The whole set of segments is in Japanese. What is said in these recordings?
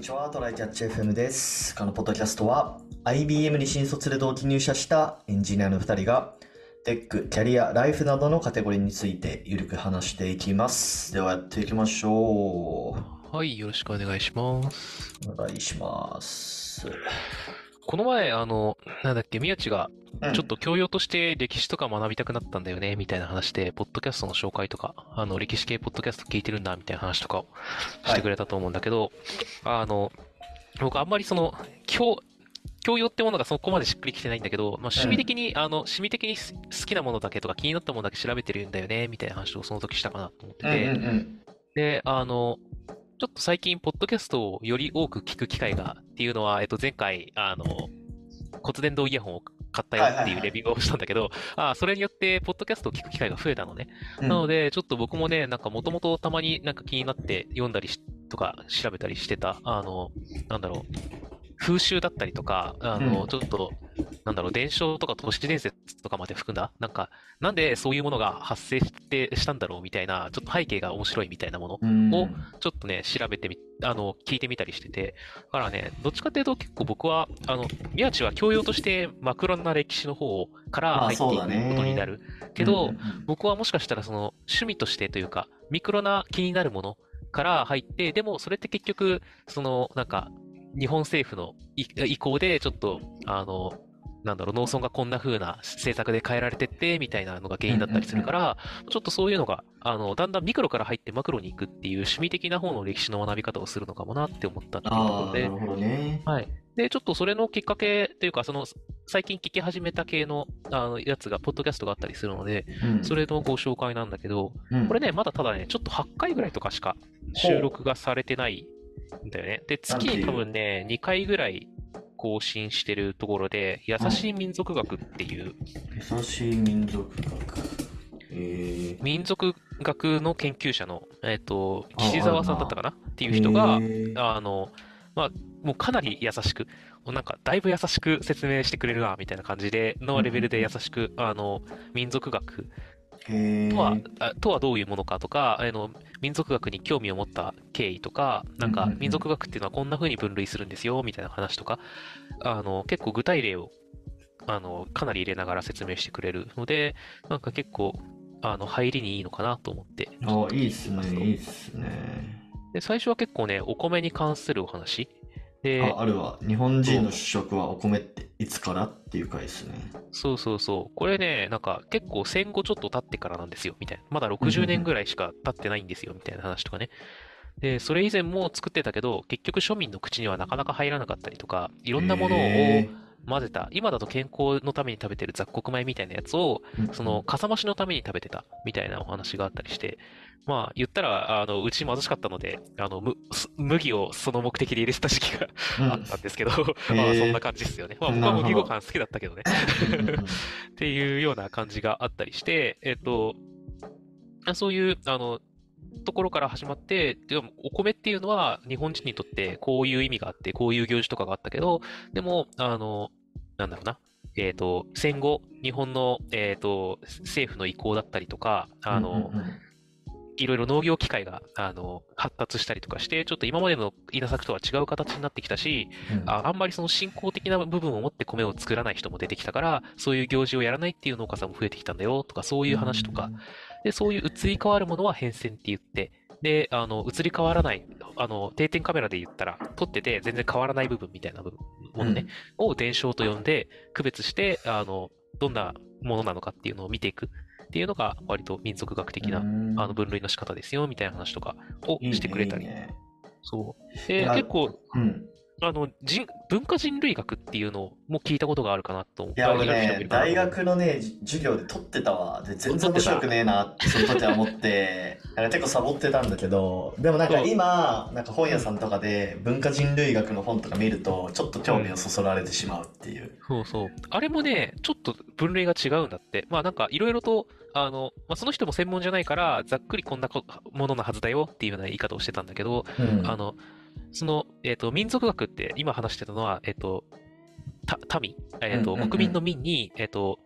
にちは。トライキャッチ FM です。このポッドキャストは IBM に新卒で同期入社したエンジニアの2人がテック、キャリア、ライフなどのカテゴリーについてゆるく話していきます。ではやっていきましょう。はい、よろしくお願いします。お願いします。この前、あの、なんだっけ、宮地が、うん。ちょっと教養として歴史とか学びたくなったんだよね、みたいな話で、ポッドキャストの紹介とか、あの、歴史系ポッドキャスト聞いてるんだ、みたいな話とかをしてくれたと思うんだけど、あの、僕あんまりその、教、教養ってものがそこまでしっくりきてないんだけど、まあ、趣味的に、あの、趣味的に好きなものだけとか気になったものだけ調べてるんだよね、みたいな話をその時したかなと思ってうんて、うんうん。で、あの、ちょっと最近、ポッドキャストをより多く聞く機会がっていうのは、えっと、前回、あの、骨伝導イヤホンを買ったよっていうレビューをしたんだけど、あそれによって、ポッドキャストを聞く機会が増えたのね。うん。なので、ちょっと僕もね、なんかもともとたまになんか気になって読んだりしとか調べたりしてた、あの、なんだろう、風習だったりとか、あの、うん。ちょっと、なんだろう、伝承とか都市伝説とかまで含んだ、なんか、なんでそういうものが発生して、したんだろうみたいな、ちょっと背景が面白いみたいなものうん。をちょっとね、調べてみ、あの、聞いてみたりしてて、だからね、どっちかっていうと結構僕は、あの、宮地は教養としてマクロな歴史の方からまあ入っていくことになる。けど、うん。僕はもしかしたらその趣味としてというか、ミクロな気になるものから入って、でもそれって結局、そのなんか、日本政府の意意向でちょっと、あの、なんだろう、農村がこんな風な政策で変えられてって、みたいなのが原因だったりするから、ちょっとそういうのが、あの、だんだんミクロから入ってマクロに行くっていう趣味的な方の歴史の学び方をするのかもなって思ったっていうところで。なる、ほどね。はい。で、ちょっとそれのきっかけというか、その、最近聞き始めた系の、あの、やつが、ポッドキャストがあったりするので、うん。それのご紹介なんだけど、うん。これね、まだただね、ちょっと8回ぐらいとかしか収録がされてないんだよね。で、月に多分ね、2回ぐらい更新してるところで、優しい民族学っていう、優しい民族学。えー。民族学の研究者の、えっ、と、あ岸沢さんだったかな？っていう人が、えー。あの、まあ、もうかなり優しく、なんか、だいぶ優しく説明してくれるな、みたいな感じで、のレベルで優しく、あの、民族学とは、あとはどういうものかとか、あの、民族学に興味を持った経緯とか、なんか民族学っていうのはこんな風に分類するんですよ、みたいな話とか、あの、結構具体例を、あの、かなり入れながら説明してくれるので、なんか結構、あの、入りにいいのかなと思って。あいいっすね、いいっすね。で、最初は結構ね、お米に関するお話。で、あ、あるわ。日本人の主食はお米っていつからっていう回ですね。そうそうそう。これね、なんか結構戦後ちょっと経ってからなんですよ、みたいな。まだうんうん60年ぐらいしか経ってないんですよ、みたいな話とかね。で、それ以前も作ってたけど、結局庶民の口にはなかなか入らなかったりとか、いろんなものをへ混ぜた、今だと健康のために食べてる雑穀米みたいなやつを、ーその、かさ増しのために食べてた、みたいなお話があったりして、まあ、言ったら、あの、うち貧しかったので、あの、むす麦をその目的で入れてた時期が うん。あったんですけど、まあ、そんな感じですよね。まあ、僕は麦ご飯好きだったけどね。うんうんうん っていうような感じがあったりして、えっと、あそういう、あの、ところから始まって、でもお米っていうのは日本人にとってこういう意味があって、こういう行事とかがあったけど、でも、あの、なんだろうな。えっと、戦後、日本の、えっと、政府の意向だったりとか、あの、いろいろ農業機械が、あの、発達したりとかして、ちょっと今までの稲作とは違う形になってきたし、うんああんまりその信仰的な部分を持って米を作らない人も出てきたから、そういう行事をやらないっていう農家さんも増えてきたんだよとか、そういう話とか、で、そういう移り変わるものは変遷って言って、で、あの、移り変わらない、あの、定点カメラで言ったら、撮ってて全然変わらない部分みたいな部分、ものね、を伝承と呼んで、区別して、あの、どんなものなのかっていうのを見ていくっていうのが、割と民族学的な、うんあの、分類の仕方ですよ、みたいな話とかをいいねしてくれたり。いいねそう。いで、や結構、うん。あの、人、文化人類学っていうのも聞いたことがあるかなと思う。いや、俺あいる人もいね、大学のね、じ授業で取ってたわ。で、全然面白くねえなって、その時は思って、結構サボってたんだけど、でもなんか今、なんか本屋さんとかで文化人類学の本とか見ると、ちょっと興味をそそられてしまうっていう。そうそう。あれもね、ちょっと分類が違うんだって。まあなんかいろいろと、あの、まあ、その人も専門じゃないから、ざっくりこんなこもののはずだよっていうような言い方をしてたんだけど、うんあの、その、えっ、と、民族学って今話してたのは、えっ、と、た、民、えっ、と、うんうんうん国民の民に、えっ、と、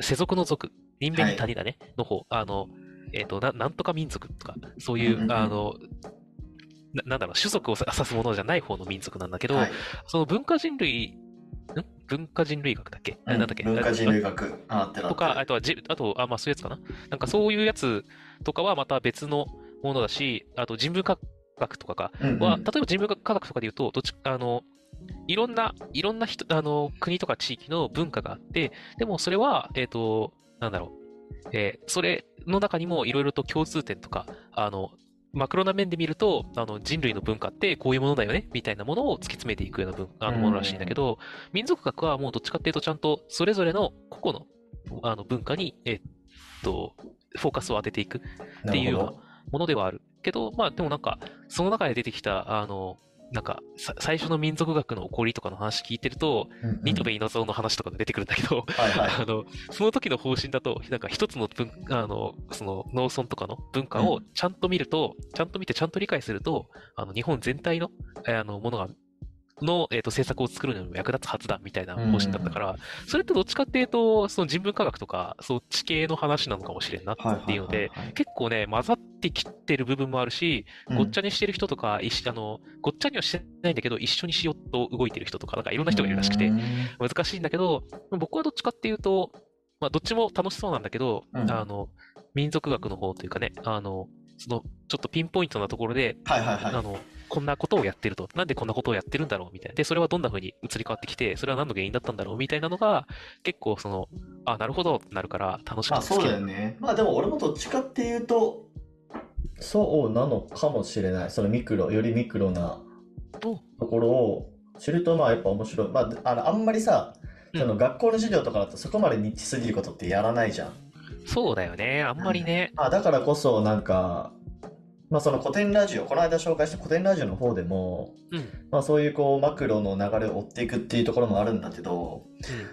世俗の族、人間に谷だね、の方、あの、えっ、とな、なんとか民族とか、そういう、あの、ななんだろう、種族を指すものじゃない方の民族なんだけど、はい。その文化人類、ん？文化人類学だっけ、うんなんだっけ？文化人類学。とか、あとはじ、あと、あ、まあそういうやつかな。なんかそういうやつとかはまた別のものだし、あと人文科学とかか。うんうん。は、例えば人文科学とかで言うと、どっち、あの、いろんな、いろんな人、あの、国とか地域の文化があって、でもそれは、えっと、なんだろう、えーそれの中にもいろいろと共通点とか、あの、マクロな面で見ると、あの、人類の文化ってこういうものだよね、みたいなものを突き詰めていくような文あのものらしいんだけど、民族学はもうどっちかっていうと、ちゃんとそれぞれの個々のあの文化に、えっと、フォーカスを当てていくっていうようなものではある。けど、まあでもなんか、その中で出てきた、あの、なんか、さ最初の民族学の起こりとかの話聞いてると、どうんうんニトベイノゾウの話とかが出てくるんだけど、はいはい。あの、その時の方針だと、なんか一つの文、あの、その農村とかの文化をちゃんと見ると、ちゃんと見てちゃんと理解すると、あの、日本全体の、えーあの、ものが、の、えっ、と、政策を作るのにも役立つはずだ、みたいな方針だったから、それってどっちかっていうと、その人文科学とか、そっち系の話なのかもしれんなっていうので、結構ね、混ざってきてる部分もあるし、はいごっちゃにしてる人とか、いしあの、ごっちゃにはしてないんだけど、一緒にしようと動いてる人とか、なんかいろんな人がいるらしくてう、ん。難しいんだけど、僕はどっちかっていうと、まあ、どっちも楽しそうなんだけど、うん。あの、民族学の方というかね、あの、その、ちょっとピンポイントなところで。あの、こんなことをやってると。なんでこんなことをやってるんだろうみたいな。で、それはどんな風に移り変わってきて、それは何の原因だったんだろう？みたいなのが、結構その、あ、なるほどってなるから楽しくまあそうだよね。まあでも俺もどっちかっていうと、そうなのかもしれない。そのミクロ、よりミクロなおところを知るとまあやっぱ面白い。まああのあんまりさ、うんその学校の授業とかだとそこまでニッチすぎることってやらないじゃん。そうだよね。あんまりね。あだからこそなんか、まあその古典ラジオ、この間紹介した古典ラジオの方でも、うん。うん。まあそういうこうマクロの流れを追っていくっていうところもあるんだけど、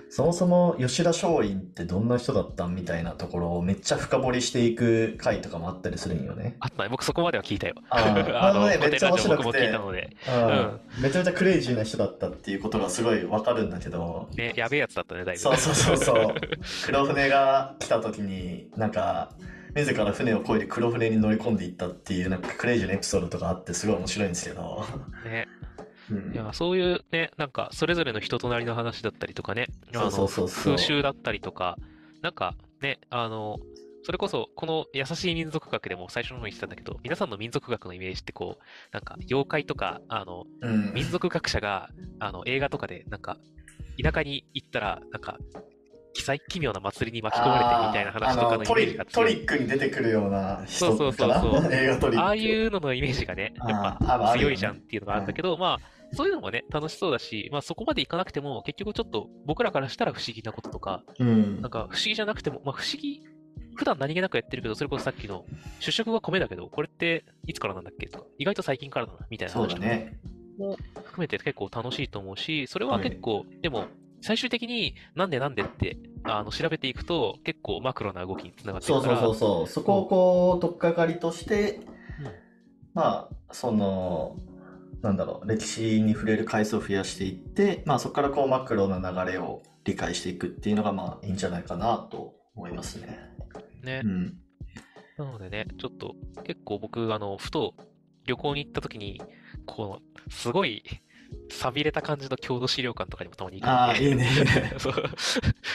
そもそも吉田松陰ってどんな人だったんみたいなところをめっちゃ深掘りしていく回とかもあったりするんよね。あったね。僕そこまでは聞いたよ。あ のねめっちゃ面白くて。うんめちゃめちゃクレイジーな人だったっていうことがすごいわかるんだけど、ね、やべえやつだったね、だいぶ。そうそうそうそう。黒船が来た時になんか自ら船を漕いで黒船に乗り込んでいったっていうなんかクレイジーなエピソードとかあってすごい面白いんですけど。ね。うん。いや、そういうね、なんか、それぞれの人となりの話だったりとかね、あの、そうそうそうそう。風習だったりとか、なんかね、あの、それこそ、この優しい民族学でも最初の方に言ってたんだけど、皆さんの民族学のイメージってこう、なんか、妖怪とか、あの、うん。民族学者が、あの、映画とかで、なんか、田舎に行ったら、なんか、奇祭奇妙な祭りに巻き込まれてみたいな話とかのイメあージが。トリックに出てくるような人そうそうそうそう映画トリック。ああいうののイメージがね、やっぱ強いじゃんっていうのがあるんだけど、まあ、そういうのもね、楽しそうだし、まあそこまでいかなくても、結局ちょっと僕らからしたら不思議なこととか、うんなんか不思議じゃなくても、まあ不思議、普段何気なくやってるけど、それこそさっきの主食は米だけど、これっていつからなんだっけとか、意外と最近からだな、みたいな話とか。も含めて結構楽しいと思うし、それは結構、でも、最終的になんでなんでってあの調べていくと結構マクロな動きにつながっていそうそうくからそうそう。そこをこう、とっかかりとして、うんまあ、その、なんだろう、歴史に触れる回数を増やしていって、まあそこからこうマクロな流れを理解していくっていうのがまあいいんじゃないかなと思いますね。ねう。ん。なのでね、ちょっと結構僕、あの、ふと旅行に行った時に、こう、すごい寂れた感じの郷土資料館とかにもたまに行くいいね。そう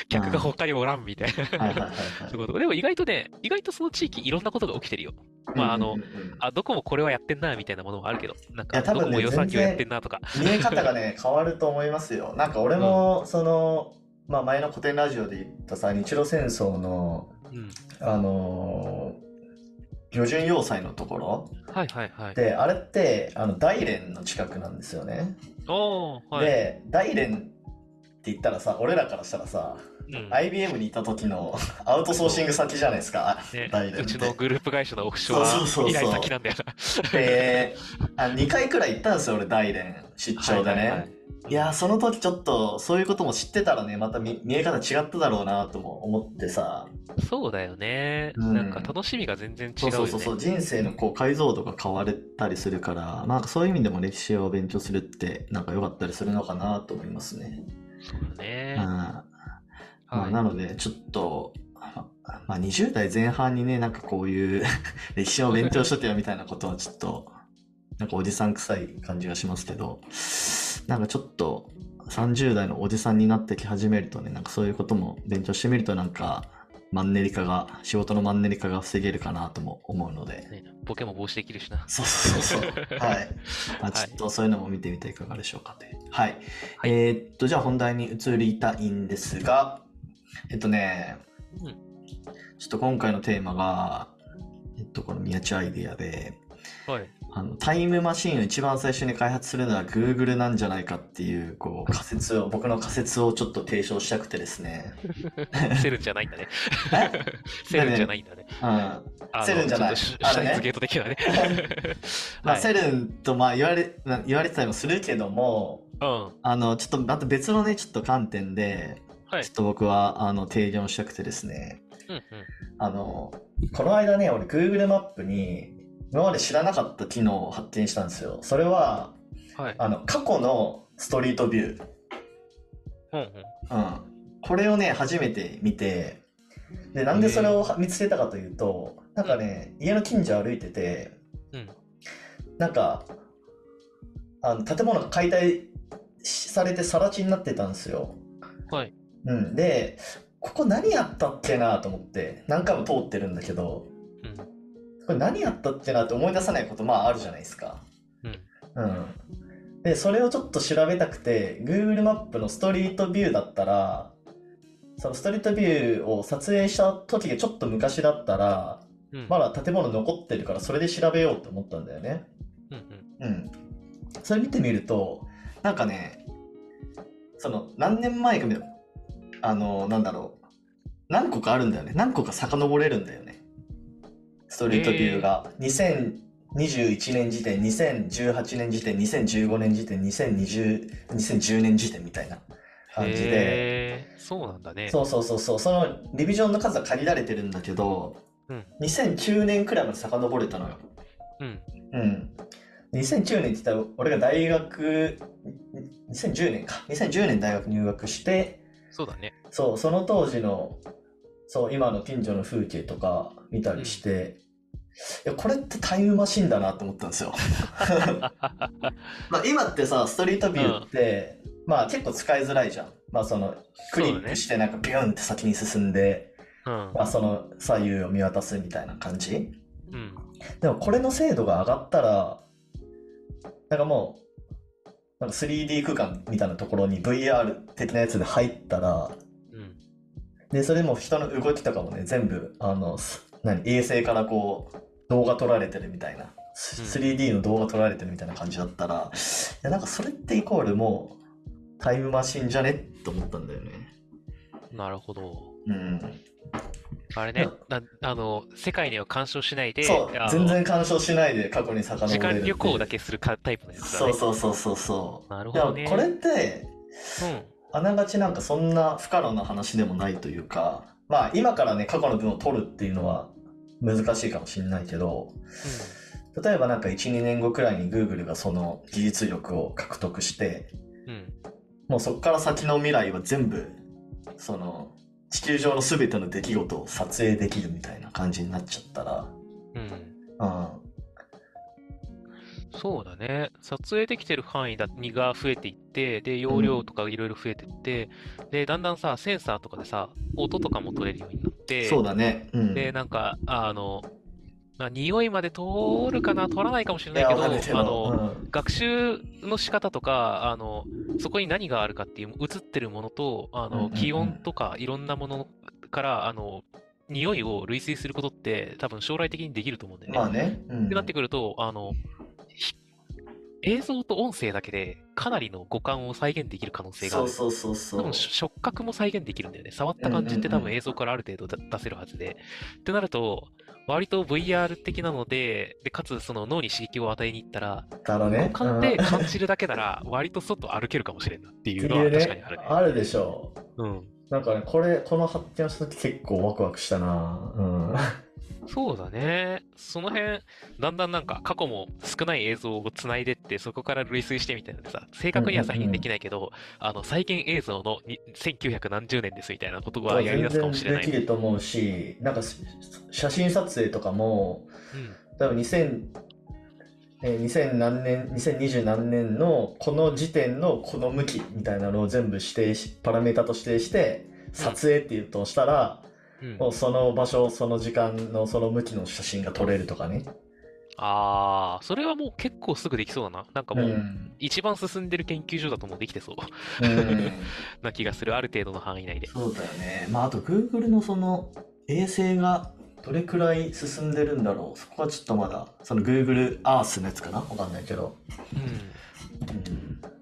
客が他におらんみたいな。でも意外とね、意外とその地域いろんなことが起きてるよ。まああのうんうんうんあ、どこもこれはやってんなみたいなものもあるけど、なんかどこも予算業やってんなとか。見え方がね、変わると思いますよ。なんか俺も、その、まあ前の古典ラジオで言ったさ、日露戦争の、うん。あのー魚順要塞のところはいはいはい。で、あれって、あの、大連の近くなんですよね。おー、はい。で、大連って言ったらさ、俺らからしたらさ、うん、IBM にいた時の アウトソーシング先じゃないですか、ね。うちのグループ会社のオフショアそうそうそうそう依頼先なんだよな。で、あ2回くらい行ったんですよ、俺、大連。出張でね。いはいはいはいやー、その時ちょっと、そういうことも知ってたらね、また見見え方違っただろうなとも思ってさ、そうだよね。うんなんか楽しみが全然違うそうよね。そうそうそう、人生のこう解像度が変われたりするから、なんかそういう意味でも歴史を勉強するって、なんか良かったりするのかなと思いますね。そうだうんね。まあ、はいなので、ちょっと、まあ、20代前半にね、なんかこういう 歴史を勉強しとけよみたいなことはちょっとなんかおじさん臭い感じがしますけど、なんかちょっと30代のおじさんになってき始めるとね、なんかそういうことも勉強してみるとなんかマンネリ化が、仕事のマンネリ化が防げるかなとも思うので、ね、ボケも防止できるしな。そうそうそうそう。はい。まあ、ちょっとそういうのも見てみていかがでしょうかという。はい。はいえーっと、じゃあ本題に移りたいんですが、えっとね、うんちょっと今回のテーマが、えっと、この宮地アイデアで、はい。あのタイムマシンを一番最初に開発するのは Google なんじゃないかっていう、こう、仮説を、僕の仮説をちょっと提唱したくてですね。セルンじゃないんだね。え？セルンじゃないんだね。うん。セルンじゃないあれねゲート的なね。まあ、はいセルンとまあ言われ、な言われてたりもするけども、うん。あの、ちょっとまた別のね、ちょっと観点で、はいちょっと僕は、あの、提言をしたくてですね、うんうん。あの、この間ね、俺 Google マップに、今まで知らなかった機能を発見したんですよ。それは、はい。あの、過去のストリートビュー。うんうん。うん。これをね、初めて見て、で、なんでそれを見つけたかというと、なんかね、家の近所歩いてて、うんなんか、あの建物が解体しされて更地になってたんですよ。はい。うん。で、ここ何やったっけなと思って、何回も通ってるんだけど、うん。これ何やったっけなって思い出さないこと、まああるじゃないですか。うん。うん。で、それをちょっと調べたくて、Google マップのストリートビューだったら、そのストリートビューを撮影した時がちょっと昔だったら、うん。まだ建物残ってるからそれで調べようと思ったんだよね。うんうん。うん。それ見てみると、なんかね、その何年前かあの、なんだろう。何個かあるんだよね。何個か遡れるんだよね。ストリートビューが。2021年時点、2018年時点、2015年時点、2020、2010年時点みたいな感じで。そうなんだね。そうそうそうそう。そのリビジョンの数は限られてるんだけど、うん2009年くらいまで遡れたのよ。うん。うん。2010年って言ったら、俺が大学、2010年か。2010年大学入学して、そうだね。そう、その当時の、そう、今の近所の風景とか見たりして、いや、これってタイムマシンだなと思ったんですよ。まあ今ってさ、ストリートビューって、まあ結構使いづらいじゃん。まあその、クリックしてなんかビューンって先に進んで、うん。まあその左右を見渡すみたいな感じ。うん。でもこれの精度が上がったら、なんかもう、なんか 3D 空間みたいなところに VR 的なやつで入ったら、うん。で、それでも人の動きとかもね、全部、あの、す何、衛星からこう、動画撮られてるみたいな、す 3D の動画撮られてるみたいな感じだったら、いや、なんかそれってイコールもう、タイムマシンじゃねって思ったんだよね。なるほど。うん。あれね、なあの、世界には干渉しないで、全然干渉しないで過去に遡れる時間旅行だけするかタイプのやつだそうね。そうそうそうそう。なるほどねこれって、うん。あながちなんかそんな不可能な話でもないというか、まあ今からね、過去の分を取るっていうのは難しいかもしれないけど、例えばなんか1、2年後くらいに Google がその技術力を獲得して、うん。うん。もうそこから先の未来は全部、その地球上の全ての出来事を撮影できるみたいな感じになっちゃったら、うん。うん、そうだね。撮影できてる範囲が増えていって、で、容量とかいろいろ増えていって、で、だんだんさ、センサーとかでさ、音とかも取れるようになって、そうだね。うん。で、なんか、あの、まあ、匂いまで通るかな、通らないかもしれないけど、あの、うん学習の仕方とか、あの、そこに何があるかっていう、映ってるものと、あの、気温とかいろんなものから、あの、匂いを類推することって多分将来的にできると思うんだよね。まあね。うんってなってくると、あの、ひ映像と音声だけでかなりの五感を再現できる可能性がある。そうそうそうそう。多分し触覚も再現できるんだよね。触った感じって多分映像からある程度だ出せるはずで。ってなると、割と VR 的なので、で、かつその脳に刺激を与えに行ったら、ね。五感でうん感じるだけなら、割と外歩けるかもしれんなっていうのは確かにあるね。ね、あるでしょう。うん。なんかね、これ、この発見した時結構ワクワクしたなうん。そうだね。その辺、だんだんなんか過去も少ない映像をつないでって、そこから類推してみたいなのでさ、正確には再現できないけど、あの、再現映像のに1900何十年ですみたいなことはやり出すかもしれない。できると思うし、なんかし写真撮影とかも、うん。多分2000えー2000何年、2020何年のこの時点のこの向きみたいなのを全部指定し、パラメータと指定して、撮影っていうとしたら、うんもうその場所、その時間のその向きの写真が撮れるとかね。ああ、それはもう結構すぐできそうだな。なんかうもう、ん。一番進んでる研究所だともうできてそううん。な気がする。ある程度の範囲内で。そうだよね。まあ、あと Google のその衛星がどれくらい進んでるんだろう。そこはちょっとまだ、その Google Earth のやつかな？わかんないけど。うん。うん。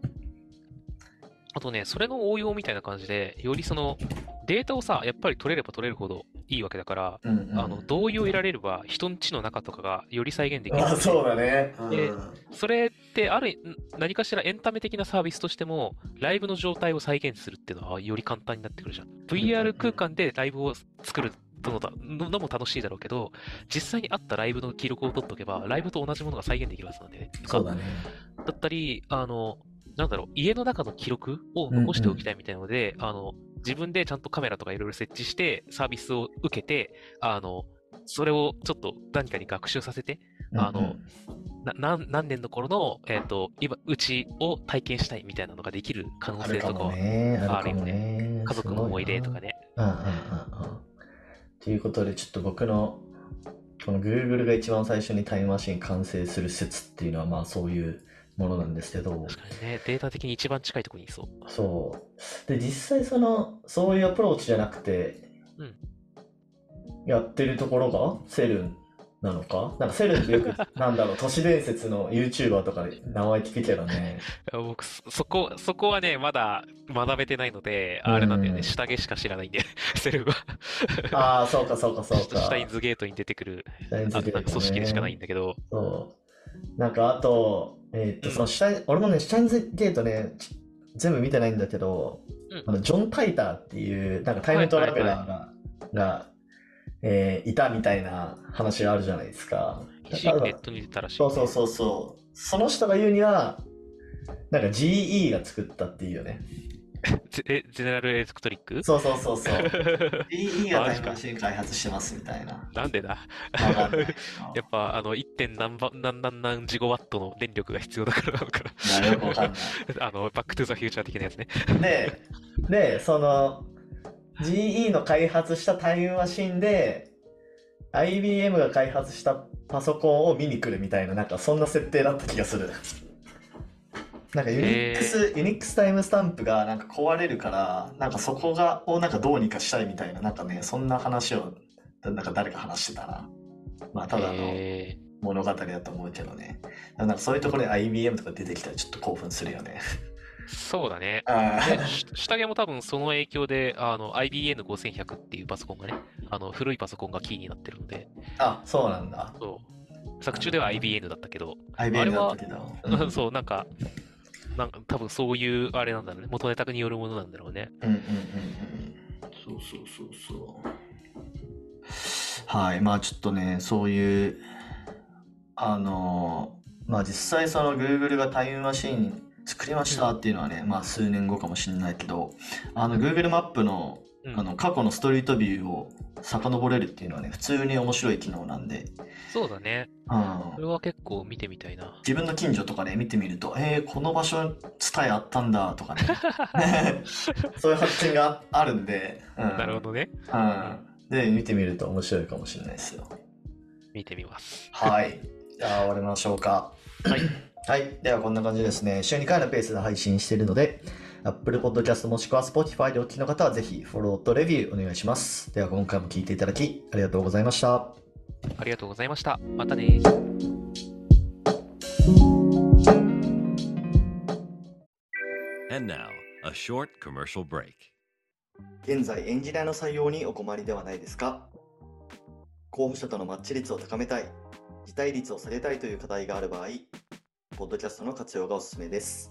あとね、それの応用みたいな感じで、よりその、データをさ、やっぱり取れれば取れるほどいいわけだから、うんうん、あの、同意を得られれば、人んちの中とかがより再現できる。あ、そうだね。でうんそれって、ある、ん何かしらエンタメ的なサービスとしても、ライブの状態を再現するっていうのはより簡単になってくるじゃん。VR 空間でライブを作るのだののも楽しいだろうけど、実際にあったライブの記録を取っておけば、ライブと同じものが再現できるはずなんでね。そうだね。だったり、あの、なんだろう、家の中の記録を残しておきたいみたいなので、あの、自分でちゃんとカメラとかいろいろ設置して、サービスを受けて、あの、それをちょっと何かに学習させて、あのうんうんな何何年の頃の、えっ、と、今、うちを体験したいみたいなのができる可能性とかは、ね。ああるよね。家族の思い出とかね。ね。うんうんうんうん。ということで、ちょっと僕の、この Google が一番最初にタイムマシン完成する説っていうのは、まあそういうものなんですけど、確かにね、データ的に一番近いところにいそう。そう。で、実際その、そういうアプローチじゃなくて、うんやってるところがセルンなのか？なんかセルンってよく、なんだろう、都市伝説の YouTuber とかで名前聞くけどね。僕、そそこ、そこはね、まだ学べてないので、あれなんだようんね、下着しか知らないんで、セルフは。ああ、そうかそうかそうか。シュタインズゲートに出てくる、ね組織でしかないんだけど、そう。なんかあと、えーっと、うんそのシュタイン、俺もね、シュタインズゲートね、ち全部見てないんだけど、うんあのジョン・タイターっていう、なんかタイムトラベラーが、が、えーいたみたいな話があるじゃないですか。一時期ネットに出たらしい。そうそうそうそう。その人が言うには、なんか GE が作ったっていうよね。ゼえゼネラルエレクトリック？そうそうそうそう。タイムマシン開発してますみたいな。なんでだ？やっぱ、あの、1. 点何ば何何何ジゴワットの電力が必要だからなのかいやよくわかんない。な。あの、バックトゥザフューチャー的なやつね。で、で、その GE の開発したタイムマシンで IBM が開発したパソコンを見に来るみたいな、なんかそんな設定だった気がする。なんか UNIX、UNIX タイムスタンプがなんか壊れるから、なんかそこが、をなんかどうにかしたいみたいな、なんかね、そんな話を、なんか誰か話してたな。まあ、ただの絵物語だと思うけどね。なんかそういうところで IBM とか出てきたらちょっと興奮するよね。ーそうだね。シュタゲも多分その影響で、あの、IBN5100 っていうパソコンがね、あの、古いパソコンがキーになってるので、あ、そうなんだ。そう。作中では IBN だったけど、IBM だったけど。そう、なんか、なんか多分そういうあれなんだろうね。元ネタによるものなんだろうね。うんうんうんうん。そうそうそうそう。はい、まあちょっとね、そういう、あの、まあ実際その Google がタイムマシン作りましたっていうのはね、まあ数年後かもしれないけど、あの Google マップのうんあの過去のストリートビューを遡れるっていうのはね、普通に面白い機能なんで、そうだね。うんこれは結構見てみたいな。自分の近所とかで見てみると、えー、この場所、ツタヤあったんだとかね。そういう発見があるんで、うん、なるほどね。うん。で、見てみると面白いかもしれないですよ。見てみます。はい。じゃあ終わりましょうか。はい。はい。ではこんな感じですね。週2回のペースで配信しているので、Apple Podcast もしくは Spotify でお聞きの方はぜひフォローとレビューお願いします。では今回も聞いていただきありがとうございました。ありがとうございました。またね And now, a short commercial break. 現在エンジニアの採用にお困りではないですか？候補者とのマッチ率を高めたい、辞退率を下げたいという課題がある場合、ポッドキャストの活用がおすすめです。